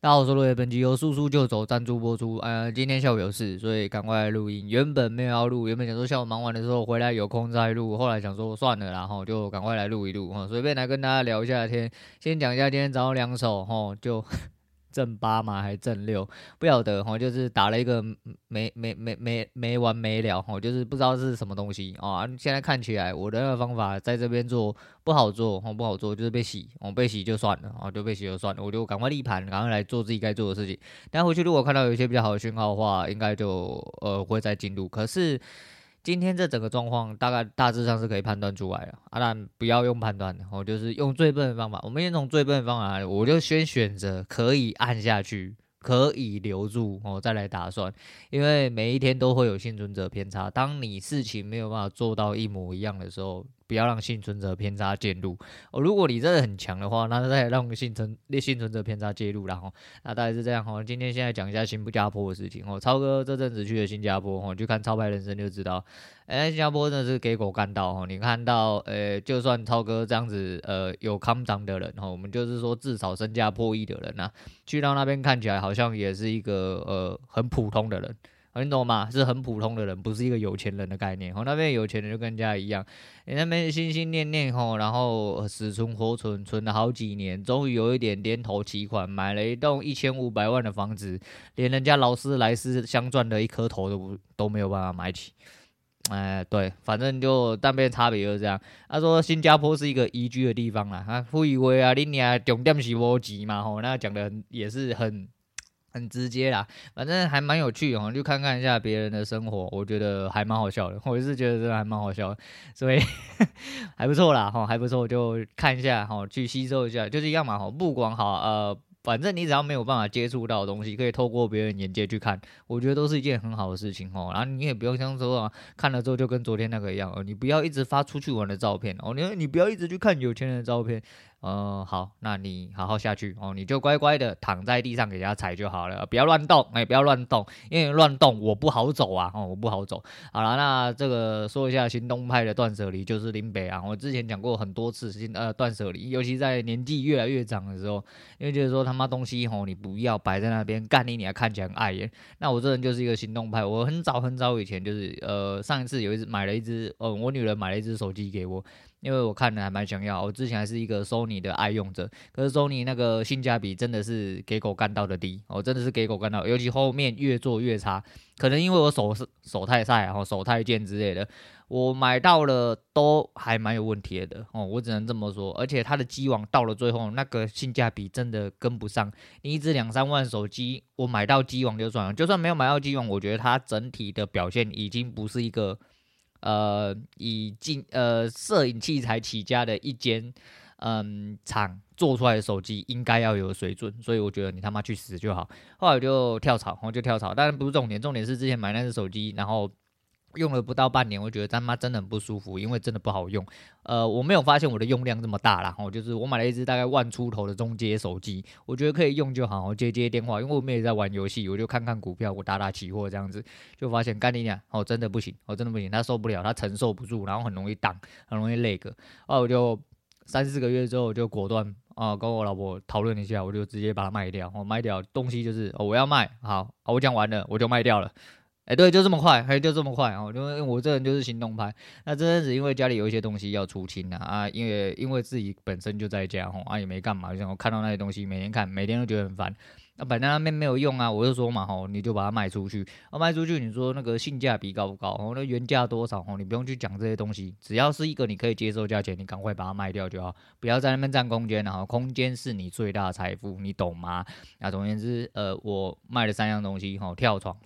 大家好，我是罗伟，本集由速速就走赞助播出。呃，今天下午有事，所以赶快来录音。原本没有要录，原本想说下午忙完的时候回来有空再录，后来想说算了，然后就赶快来录一录哈，随便来跟大家聊一下天。先讲一下今天早上两首哈，就。正八嘛，还是正六？不晓得哈，就是打了一个没没没没没完没了哈，就是不知道是什么东西啊。现在看起来我的那个方法在这边做不好做，不好做就是被洗，我被洗就算了啊，就被洗就算了，我就赶快立盘，赶快来做自己该做的事情。但回去如果看到有一些比较好的讯号的话，应该就呃会再进入。可是。今天这整个状况大概大致上是可以判断出来的，啊，但不要用判断，我就是用最笨的方法。我们用这种最笨的方法，我就先选择可以按下去。可以留住哦，再来打算，因为每一天都会有幸存者偏差。当你事情没有办法做到一模一样的时候，不要让幸存者偏差介入哦。如果你真的很强的话，那再让幸存幸存者偏差介入，然后那大概是这样哈。今天现在讲一下新加坡的事情哦。超哥这阵子去了新加坡哦，去看超派人生就知道。哎，新加坡真的是给狗干到哦！你看到，呃，就算超哥这样子，呃，有康长的人哈，我们就是说至少身价破亿的人呐，去到那边看起来好像也是一个呃很普通的人，你懂吗？是很普通的人，不是一个有钱人的概念。哦，那边有钱人就跟人家一样，你那边心心念念吼，然后死存活存，存了好几年，终于有一点点头起款，买了一栋一千五百万的房子，连人家劳斯莱斯镶钻的一颗头都都没有办法买起。哎，对，反正就但边差别就是这样。他说新加坡是一个宜居的地方啦，啊，富以为啊，你俩重点是无钱嘛吼，那讲的也是很很直接啦。反正还蛮有趣哦，就看看一下别人的生活，我觉得还蛮好笑的。我是觉得真的还蛮好笑的，所以 还不错啦，哈，还不错，就看一下哈，去吸收一下，就是一样嘛，哈，不管好呃。反正你只要没有办法接触到的东西，可以透过别人眼界去看，我觉得都是一件很好的事情哦。然后你也不用像说啊，看了之后就跟昨天那个一样哦，你不要一直发出去玩的照片哦，你你不要一直去看有钱人的照片。呃，好，那你好好下去哦，你就乖乖的躺在地上给人家踩就好了，不要乱动，哎、不要乱动，因为乱动我不好走啊，哦，我不好走。好了，那这个说一下行动派的断舍离，就是林北啊，我之前讲过很多次，呃，断舍离，尤其在年纪越来越长的时候，因为就是说他妈东西吼，你不要摆在那边干你，你还看起来很碍眼。那我这人就是一个行动派，我很早很早以前就是，呃，上一次有一次买了一只，呃，我女儿买了一只手机给我。因为我看了还蛮想要，我之前还是一个 Sony 的爱用者，可是 Sony 那个性价比真的是给狗干到的低，哦，真的是给狗干到，尤其后面越做越差，可能因为我手是手太菜，然后手太贱之类的，我买到了都还蛮有问题的，哦，我只能这么说，而且它的机网到了最后，那个性价比真的跟不上，你一支两三万手机，我买到机网就算了，就算没有买到机网，我觉得它整体的表现已经不是一个。呃，以进呃摄影器材起家的一间嗯厂做出来的手机应该要有水准，所以我觉得你他妈去死就好。后来我就跳槽，我就跳槽，但是不是重点，重点是之前买那只手机，然后。用了不到半年，我觉得他妈真的很不舒服，因为真的不好用。呃，我没有发现我的用量这么大啦，哦，就是我买了一只大概万出头的中阶手机，我觉得可以用就好，接接电话，因为我们也在玩游戏，我就看看股票，我打打期货这样子，就发现干你娘，哦，真的不行，哦，真的不行，他受不了，他承受不住，然后很容易挡，很容易 lag。哦，我就三四个月之后，我就果断啊，跟我老婆讨论一下，我就直接把它卖掉，我卖掉东西就是，哦，我要卖，好，我讲完了，我就卖掉了。哎，对，就这么快，嘿，就这么快哦，因为我这人就是行动派。那这阵子因为家里有一些东西要出清啊，啊，因为因为自己本身就在家吼，啊也没干嘛，就像我看到那些东西，每天看，每天都觉得很烦。那摆在那边没有用啊，我就说嘛吼，你就把它卖出去。啊，卖出去，你说那个性价比高不高？哦，那原价多少？哦，你不用去讲这些东西，只要是一个你可以接受价钱，你赶快把它卖掉就好，不要在那边占空间。然后空间是你最大的财富，你懂吗？那总而言之，呃，我卖了三样东西，吼，跳床。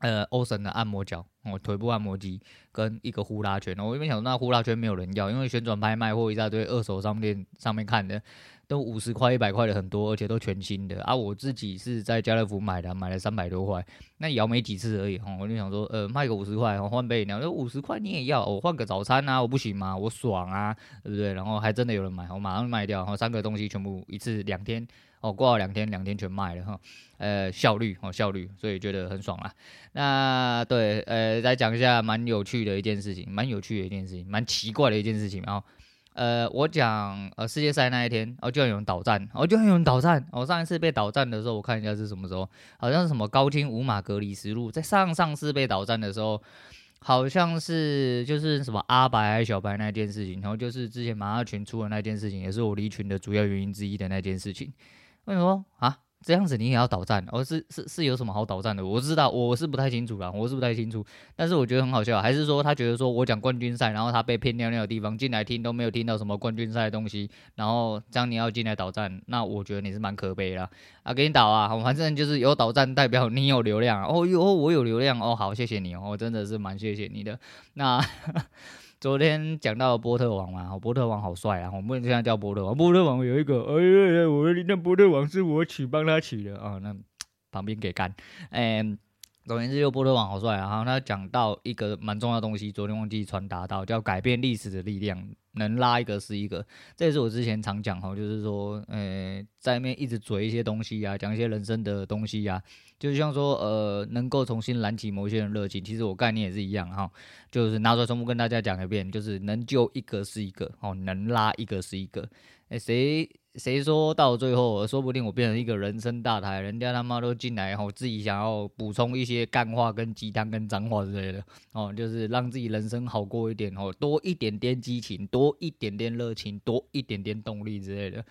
呃，欧神的按摩脚，哦，腿部按摩机跟一个呼啦圈。我原本想说那呼啦圈没有人要，因为旋转拍卖或一大堆二手商店上面看的都五十块、一百块的很多，而且都全新的。啊，我自己是在家乐福买的，买了三百多块，那摇没几次而已。我就想说，呃，卖个五十块，我换杯饮料，说五十块你也要，我换个早餐啊，我不行吗？我爽啊，对不对？然后还真的有人买，我马上卖掉，然后三个东西全部一次两天。哦，过了两天，两天全卖了哈，呃，效率哦，效率，所以觉得很爽啊。那对，呃，再讲一下蛮有趣的一件事情，蛮有趣的一件事情，蛮奇怪的一件事情。然后，呃，我讲呃世界赛那一天，哦，居然有人倒站，哦，居然有人倒站。我、哦、上一次被倒站的时候，我看一下是什么时候，好像是什么高清无码隔离实录，在上上次被倒站的时候，好像是就是什么阿白还是小白那件事情，然后就是之前马亚群出的那件事情，也是我离群的主要原因之一的那件事情。为什么啊？这样子你也要倒站？哦，是是是有什么好倒站的？我知道我是不太清楚啦，我是不太清楚。但是我觉得很好笑，还是说他觉得说我讲冠军赛，然后他被骗尿尿的地方进来听都没有听到什么冠军赛的东西，然后这样你要进来倒站，那我觉得你是蛮可悲的啊！给你倒啊，反正就是有倒站代表你有流量哦 哟，我有流量哦，好谢谢你哦，我真的是蛮谢谢你的。那。昨天讲到波特王嘛，波特王好帅啊！我们现在叫波特王，波特王有一个，哎呀，我那波特王是我取，帮他取的啊。那旁边给干，哎、欸，总而言之，就波特王好帅啊。然后他讲到一个蛮重要的东西，昨天忘记传达到，叫改变历史的力量。能拉一个是一个，这也是我之前常讲哈，就是说，呃，在那边一直嘴一些东西啊，讲一些人生的东西啊，就像说，呃，能够重新燃起某些人热情，其实我概念也是一样哈，就是拿出来重复跟大家讲一遍，就是能救一个是一个，哦，能拉一个是一个，哎，谁？谁说到最后，说不定我变成一个人生大台，人家他妈都进来后，自己想要补充一些干话、跟鸡汤、跟脏话之类的哦，就是让自己人生好过一点哦，多一点点激情，多一点点热情，多一点点动力之类的，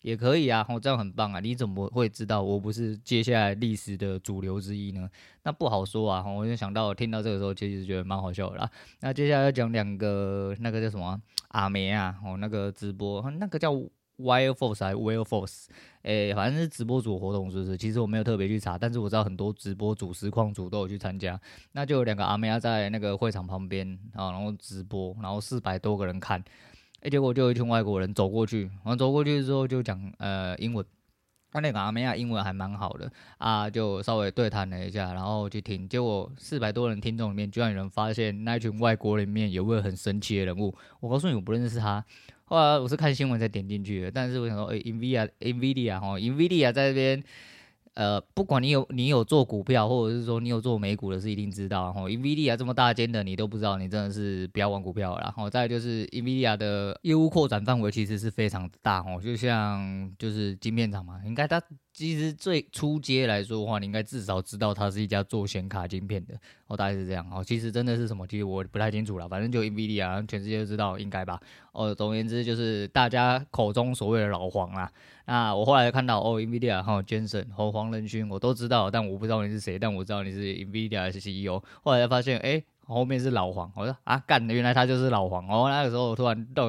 也可以啊，哦，这样很棒啊！你怎么会知道我不是接下来历史的主流之一呢？那不好说啊，我就想到听到这个时候，其实觉得蛮好笑的啦。那接下来要讲两个，那个叫什么阿梅啊，哦，那个直播，那个叫。Wire Force 还 Wire Force？诶，反正是直播组活动，是不是？其实我没有特别去查，但是我知道很多直播主、实况主都有去参加。那就有两个阿妹啊，在那个会场旁边啊，然后直播，然后四百多个人看。诶，结果就有一群外国人走过去，然后走过去之后就讲呃英文。那那个阿妹啊，英文还蛮好的啊，就稍微对谈了一下，然后去听。结果四百多人听众里面，居然有人发现那一群外国人里面有位很神奇的人物。我告诉你，我不认识他。后来我是看新闻才点进去的，但是我想说，诶，NVIDIA，NVIDIA 哈，NVIDIA 在这边，呃，不管你有你有做股票，或者是说你有做美股的，是一定知道哈，NVIDIA 这么大间的你都不知道，你真的是不要玩股票。然后再就是 NVIDIA 的业务扩展范围其实是非常大哦，就像就是晶片厂嘛，应该它。其实最初阶来说的话，你应该至少知道它是一家做显卡晶片的哦，大概是这样哦。其实真的是什么，其实我不太清楚了。反正就 NVIDIA，全世界都知道，应该吧。哦，总而言之就是大家口中所谓的老黄啊。那我后来看到哦，NVIDIA 哈，Jensen 和黄仁勋，我都知道，但我不知道你是谁，但我知道你是 NVIDIA 的 CEO。后来才发现，哎。后面是老黄，我说啊干，原来他就是老黄哦。那个时候突然到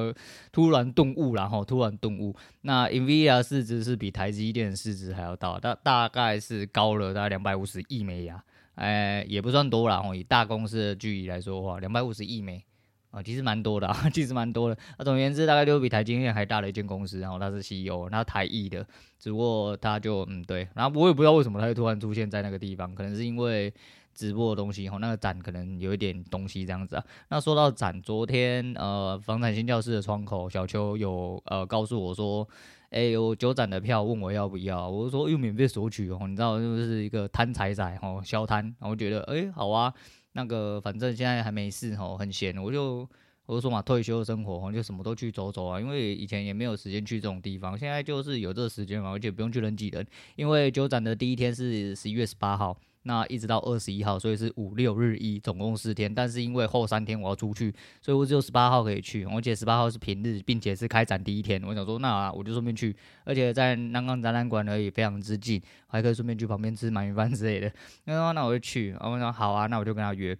突然顿悟，然后突然顿悟。那 NVIDIA 市值是比台积电市值还要大，大大概是高了大概两百五十亿美啊，哎，也不算多啦哦。以大公司的距离来说的话，两百五十亿美啊，其实蛮多的啊，其实蛮多的。那总而言之，大概就是比台积电还大的一间公司，然后他是 CEO，那台艺的，只不过他就嗯对，然后我也不知道为什么他会突然出现在那个地方，可能是因为。直播的东西，吼，那个展可能有一点东西这样子啊。那说到展，昨天呃，房产新教室的窗口小邱有呃告诉我说，哎、有九展的票，问我要不要。我就说又免费索取哦，你知道就是一个贪财仔吼，消贪。然后觉得哎、好啊，那个反正现在还没事吼，很闲，我就我就说嘛，退休生活就什么都去走走啊。因为以前也没有时间去这种地方，现在就是有这个时间嘛，而且不用去人挤人。因为九展的第一天是十一月十八号。那一直到二十一号，所以是五六日一，总共四天。但是因为后三天我要出去，所以我只有十八号可以去。而且十八号是平日，并且是开展第一天。我想说，那、我就顺便去，而且在南港展览馆而已，非常之近，还可以顺便去旁边吃鳗鱼饭之类的。那那我就去。然后我说好啊，那我就跟他约。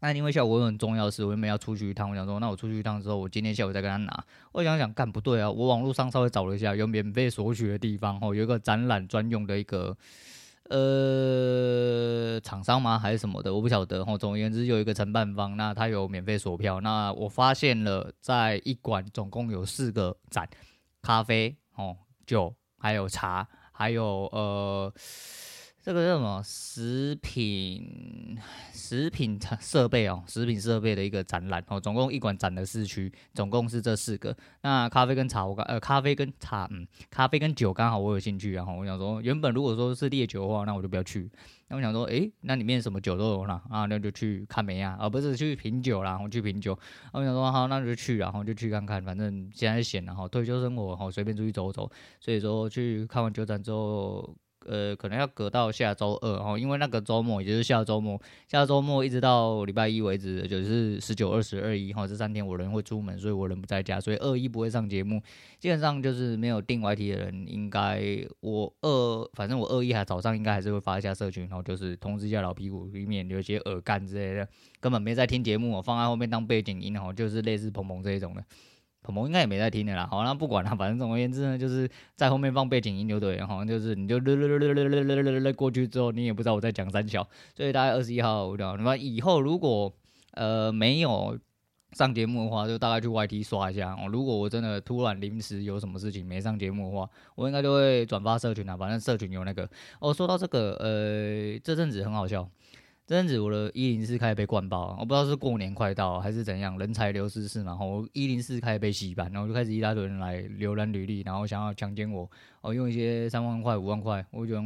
那因为下午我有很重要的事，我又没要出去一趟。我想说，那我出去一趟之后，我今天下午再跟他拿。我想想，干不对啊！我网络上稍微找了一下，有免费索取的地方，哦，有一个展览专用的一个。呃，厂商吗？还是什么的？我不晓得。哦，总而言之，有一个承办方，那他有免费索票。那我发现了，在一馆总共有四个展：咖啡、哦酒，还有茶，还有呃这个叫什么食品食品设备哦，食品设备的一个展览哦，总共一馆展了四区，总共是这四个。那咖啡跟茶我刚呃咖啡跟茶嗯咖啡跟酒刚好我有兴趣，然后我想说原本如果说是烈酒的话，那我就不要去。那我想说诶，那里面什么酒都有啦，啊那就去看梅啊，而不是去品酒啦，我去品酒。我想说好，那就去，然后就去看看，反正现在闲了哈，退休生活哈，随便出去走走。所以说去看完酒展之后。呃，可能要隔到下周二哦，因为那个周末也就是下周末，下周末一直到礼拜一为止，就是十九、二十、二一哈，这三天我人会出门，所以我人不在家，所以二一不会上节目。基本上就是没有订 YT 的人，应该我二，反正我二一还早上应该还是会发一下社群，然后就是通知一下老屁股，以免有些耳干之类的，根本没在听节目，我放在后面当背景音哦，就是类似鹏鹏这一种的。鹏鹏应该也没在听的啦，好，那不管了，反正总而言之呢，就是在后面放背景音就对了，好像就是你就过去之后，你也不知道我在讲三小，所以大概二十一号，那么以后如果呃没有上节目的话，就大概去 YT 刷一下哦。如果我真的突然临时有什么事情没上节目的话，我应该就会转发社群啊，反正社群有那个哦。说到这个，呃，这阵子很好笑。这阵子我的一零四开始被灌爆，我不知道是过年快到还是怎样，人才流失是吗？我一零四开始被洗版，然后就开始一大堆人来浏览履历，然后想要强奸我，我，用一些三万块、五万块，我觉得。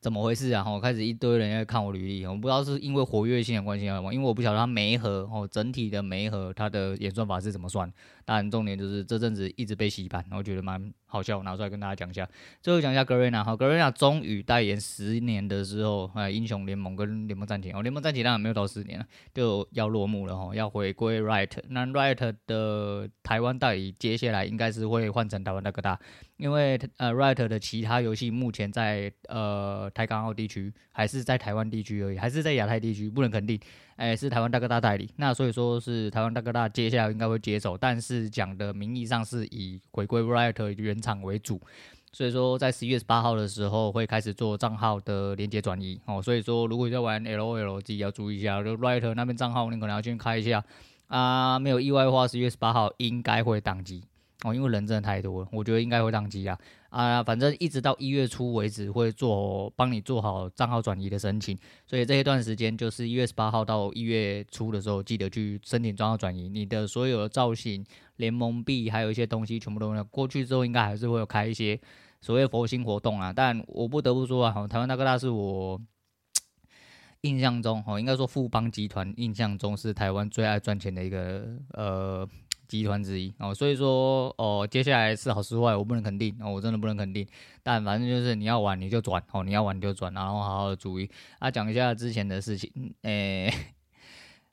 怎么回事啊？我开始一堆人在看我履历，我不知道是因为活跃性的关系吗？因为我不晓得它媒合哦，整体的媒合它的演算法是怎么算。但重点就是这阵子一直被洗版，然后觉得蛮好笑，拿出来跟大家讲一下。最后讲一下格瑞娜哈，格瑞娜终于代言十年的时候，哎，英雄联盟跟联盟战警哦，联盟战警当然没有到十年了，就要落幕了哈，要回归 Right，。那 Right 的台湾代理接下来应该是会换成台湾大哥大。因为呃，Riot 的其他游戏目前在呃台港澳地区，还是在台湾地区而已，还是在亚太地区，不能肯定。哎，是台湾大哥大代理，那所以说是台湾大哥大接下来应该会接手，但是讲的名义上是以回归 Riot 原厂为主。所以说在十一月十八号的时候会开始做账号的连接转移哦。所以说如果你在玩 LOL，自己要注意一下，就 Riot 那边账号你可能要先开一下啊。没有意外的话，十一月十八号应该会当机。哦，因为人真的太多了，我觉得应该会当机啊啊！反正一直到一月初为止会做帮你做好账号转移的申请，所以这一段时间就是一月十八号到一月初的时候，记得去申请账号转移。你的所有的造型、联盟币还有一些东西全部都有。过去之后应该还是会有开一些所谓佛心活动啊，但我不得不说啊，台湾大哥大是我 印象中哦，应该说富邦集团印象中是台湾最爱赚钱的一个呃。集团之一哦，所以说哦，接下来是好是坏，我不能肯定哦，我真的不能肯定。但反正就是你要玩你就转哦，你要玩你就转，然后好好的注意啊。讲一下之前的事情，诶，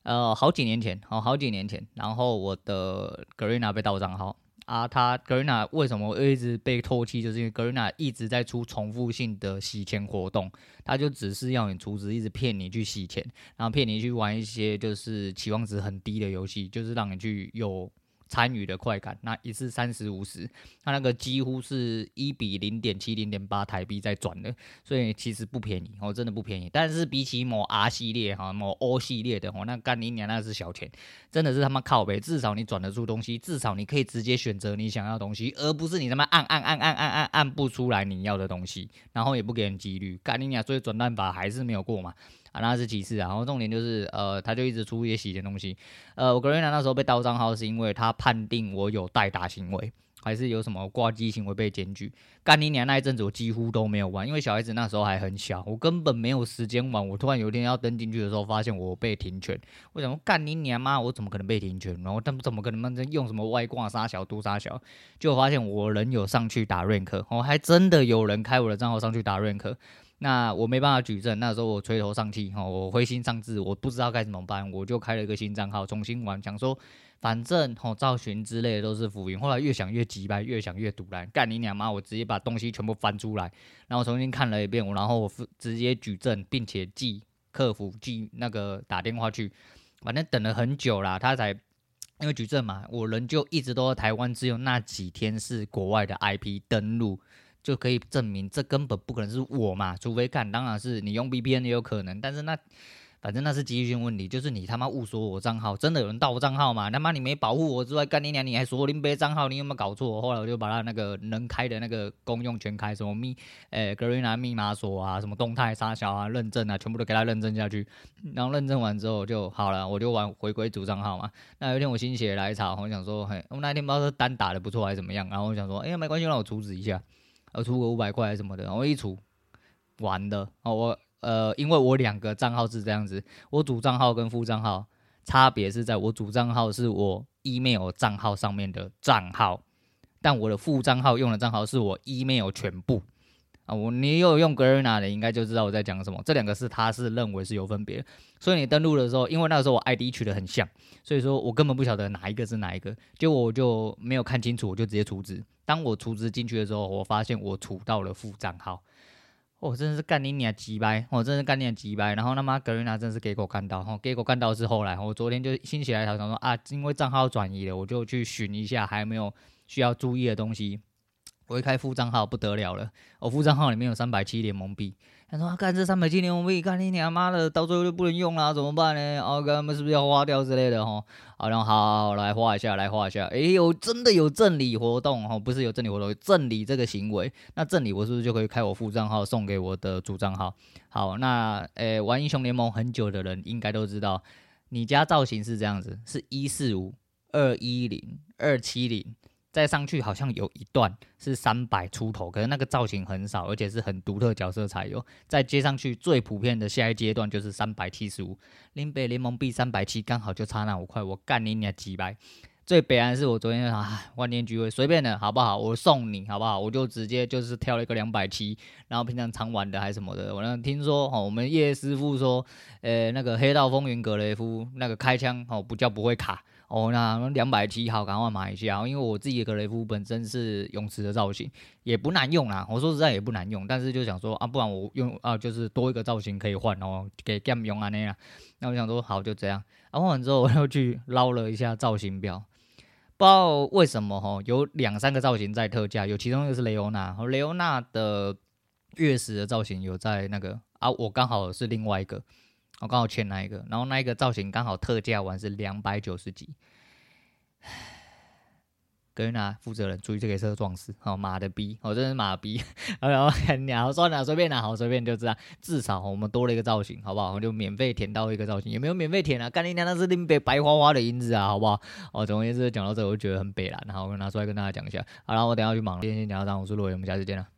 呃，好几年前哦，好几年前，然后我的 Garena 被盗账号啊，他 Garena 为什么一直被唾弃？就是因为 Garena 一直在出重复性的洗钱活动，他就只是要你储值，一直骗你去洗钱，然后骗你去玩一些就是期望值很低的游戏，就是让你去有。参与的快感，那一次三十五十，它那个几乎是一比零点七、零点八台币在转的，所以其实不便宜哦，真的不便宜。但是比起某 R 系列哈、某 O 系列的哦，那干你娘那是小钱，真的是他妈靠北。至少你转得出东西，至少你可以直接选择你想要的东西，而不是你他妈按按按按按按按不出来你要的东西，然后也不给人几率，干你娘，所以转蛋法还是没有过嘛。啊，那是其次啊，然后重点就是，呃，他就一直出一些洗钱东西，呃，我格瑞娜那时候被盗账号是因为他判定我有代打行为，还是有什么挂机行为被检举。干你娘那一阵子我几乎都没有玩，因为小孩子那时候还很小，我根本没有时间玩。我突然有一天要登进去的时候，发现我被停权，我想说干你娘妈，我怎么可能被停权？然后他们怎么可能用什么外挂杀小毒杀小？就发现我人有上去打 rank，我还真的有人开我的账号上去打 rank。那我没办法举证，那时候我垂头丧气，哈，我灰心丧志，我不知道该怎么办，我就开了一个新账号重新玩，想说反正吼赵寻之类的都是浮云。后来越想越急败，越想越堵烂，干你娘妈！我直接把东西全部翻出来，然后重新看了一遍，我然后我直接举证，并且寄客服寄那个打电话去，反正等了很久啦，他才因为举证嘛，我人就一直都在台湾，只有那几天是国外的 IP 登录。就可以证明这根本不可能是我嘛，除非看，当然是你用 VPN 也有可能，但是那反正那是机遇性问题，就是你他妈误锁我账号，真的有人盗我账号嘛？他妈你没保护我之外，干你娘，你还锁林北账号，你有没有搞错？后来我就把他那个能开的那个公用全开，什么密，诶，Garena 密码锁啊，什么动态杀小啊，认证啊，全部都给他认证下去。然后认证完之后就好了，我就玩回归主账号嘛。那有一天我心血来潮，我想说，嘿，我那天不知道是单打的不错还是怎么样，然后我想说，哎呀，没关系，让我阻止一下，我出个五百块什么的，然后我一出，完了，哦我。呃，因为我两个账号是这样子，我主账号跟副账号差别是在我主账号是我 email 账号上面的账号，但我的副账号用的账号是我 email 全部啊。我你有用 Garena 的，应该就知道我在讲什么。这两个是他是认为是有分别，所以你登录的时候，因为那个时候我 ID 取得很像，所以说我根本不晓得哪一个是哪一个，结果我就没有看清楚，我就直接储值。当我储值进去的时候，我发现我储到了副账号。我、真的是干你娘鸡掰！我、真的是干你娘鸡掰！然后他妈格瑞娜真是给我干到，哈、哦，给我干到是后来，我昨天就兴起来想说啊，因为账号转移了，我就去寻一下还有没有需要注意的东西。我一开副账号不得了了，我、副账号里面有三百七联盟币。他说：“干、啊、这三百七联盟币，干你娘妈的，到最后就不能用了，怎么办呢？哦，哥们是不是要花掉之类的？哈，好，然后好，来花一下，来花一下。哎呦，真的有赠礼活动哈，不是有赠礼活动，赠礼这个行为，那赠礼我是不是就可以开我副账号送给我的主账号？好，那诶，玩英雄联盟很久的人应该都知道，你家造型是这样子，是一四五二一零二七零。”再上去好像有一段是三百出头，可是那个造型很少，而且是很独特角色才有。再接上去最普遍的下一阶段就是三百七十五，林北联盟币三百七，刚好就差那五块，我干你娘几百！最北岸是我昨天啊万念俱灰，随便的好不好？我送你好不好？我就直接就是挑了一个两百七，然后平常常玩的还是什么的。我那听说哦，我们叶师傅说，呃，那个黑道风云格雷夫那个开枪哦，不叫不会卡。哦，那两百七好，赶快买一下。因为我自己的格雷夫本身是泳池的造型，也不难用啦。我说实在也不难用，但是就想说啊，不然我用啊，就是多一个造型可以换哦，给 game 用啊那样。那我想说好，就这样。然后换完之后，我又去捞了一下造型表，不知道为什么哈，有两三个造型在特价，有其中一个是雷欧娜，雷欧娜的月食的造型有在那个啊，我刚好是另外一个。我刚好签那一个，然后那一个造型刚好特价完是两百九十几。格瑞娜负责人注意这个车撞死，好马的逼，我真是马逼。然后然后算了，随便拿，好随便就这样。至少我们多了一个造型，好不好？我就免费舔到一个造型，有没有免费舔啊？干你娘，那是林北白花花的银子啊，好不好？哦，总而言之讲到这，我就觉得很北了，然后我拿出来跟大家讲一下。好了，我等下去忙了，今天先讲到这，我是洛伟，我们下次见了。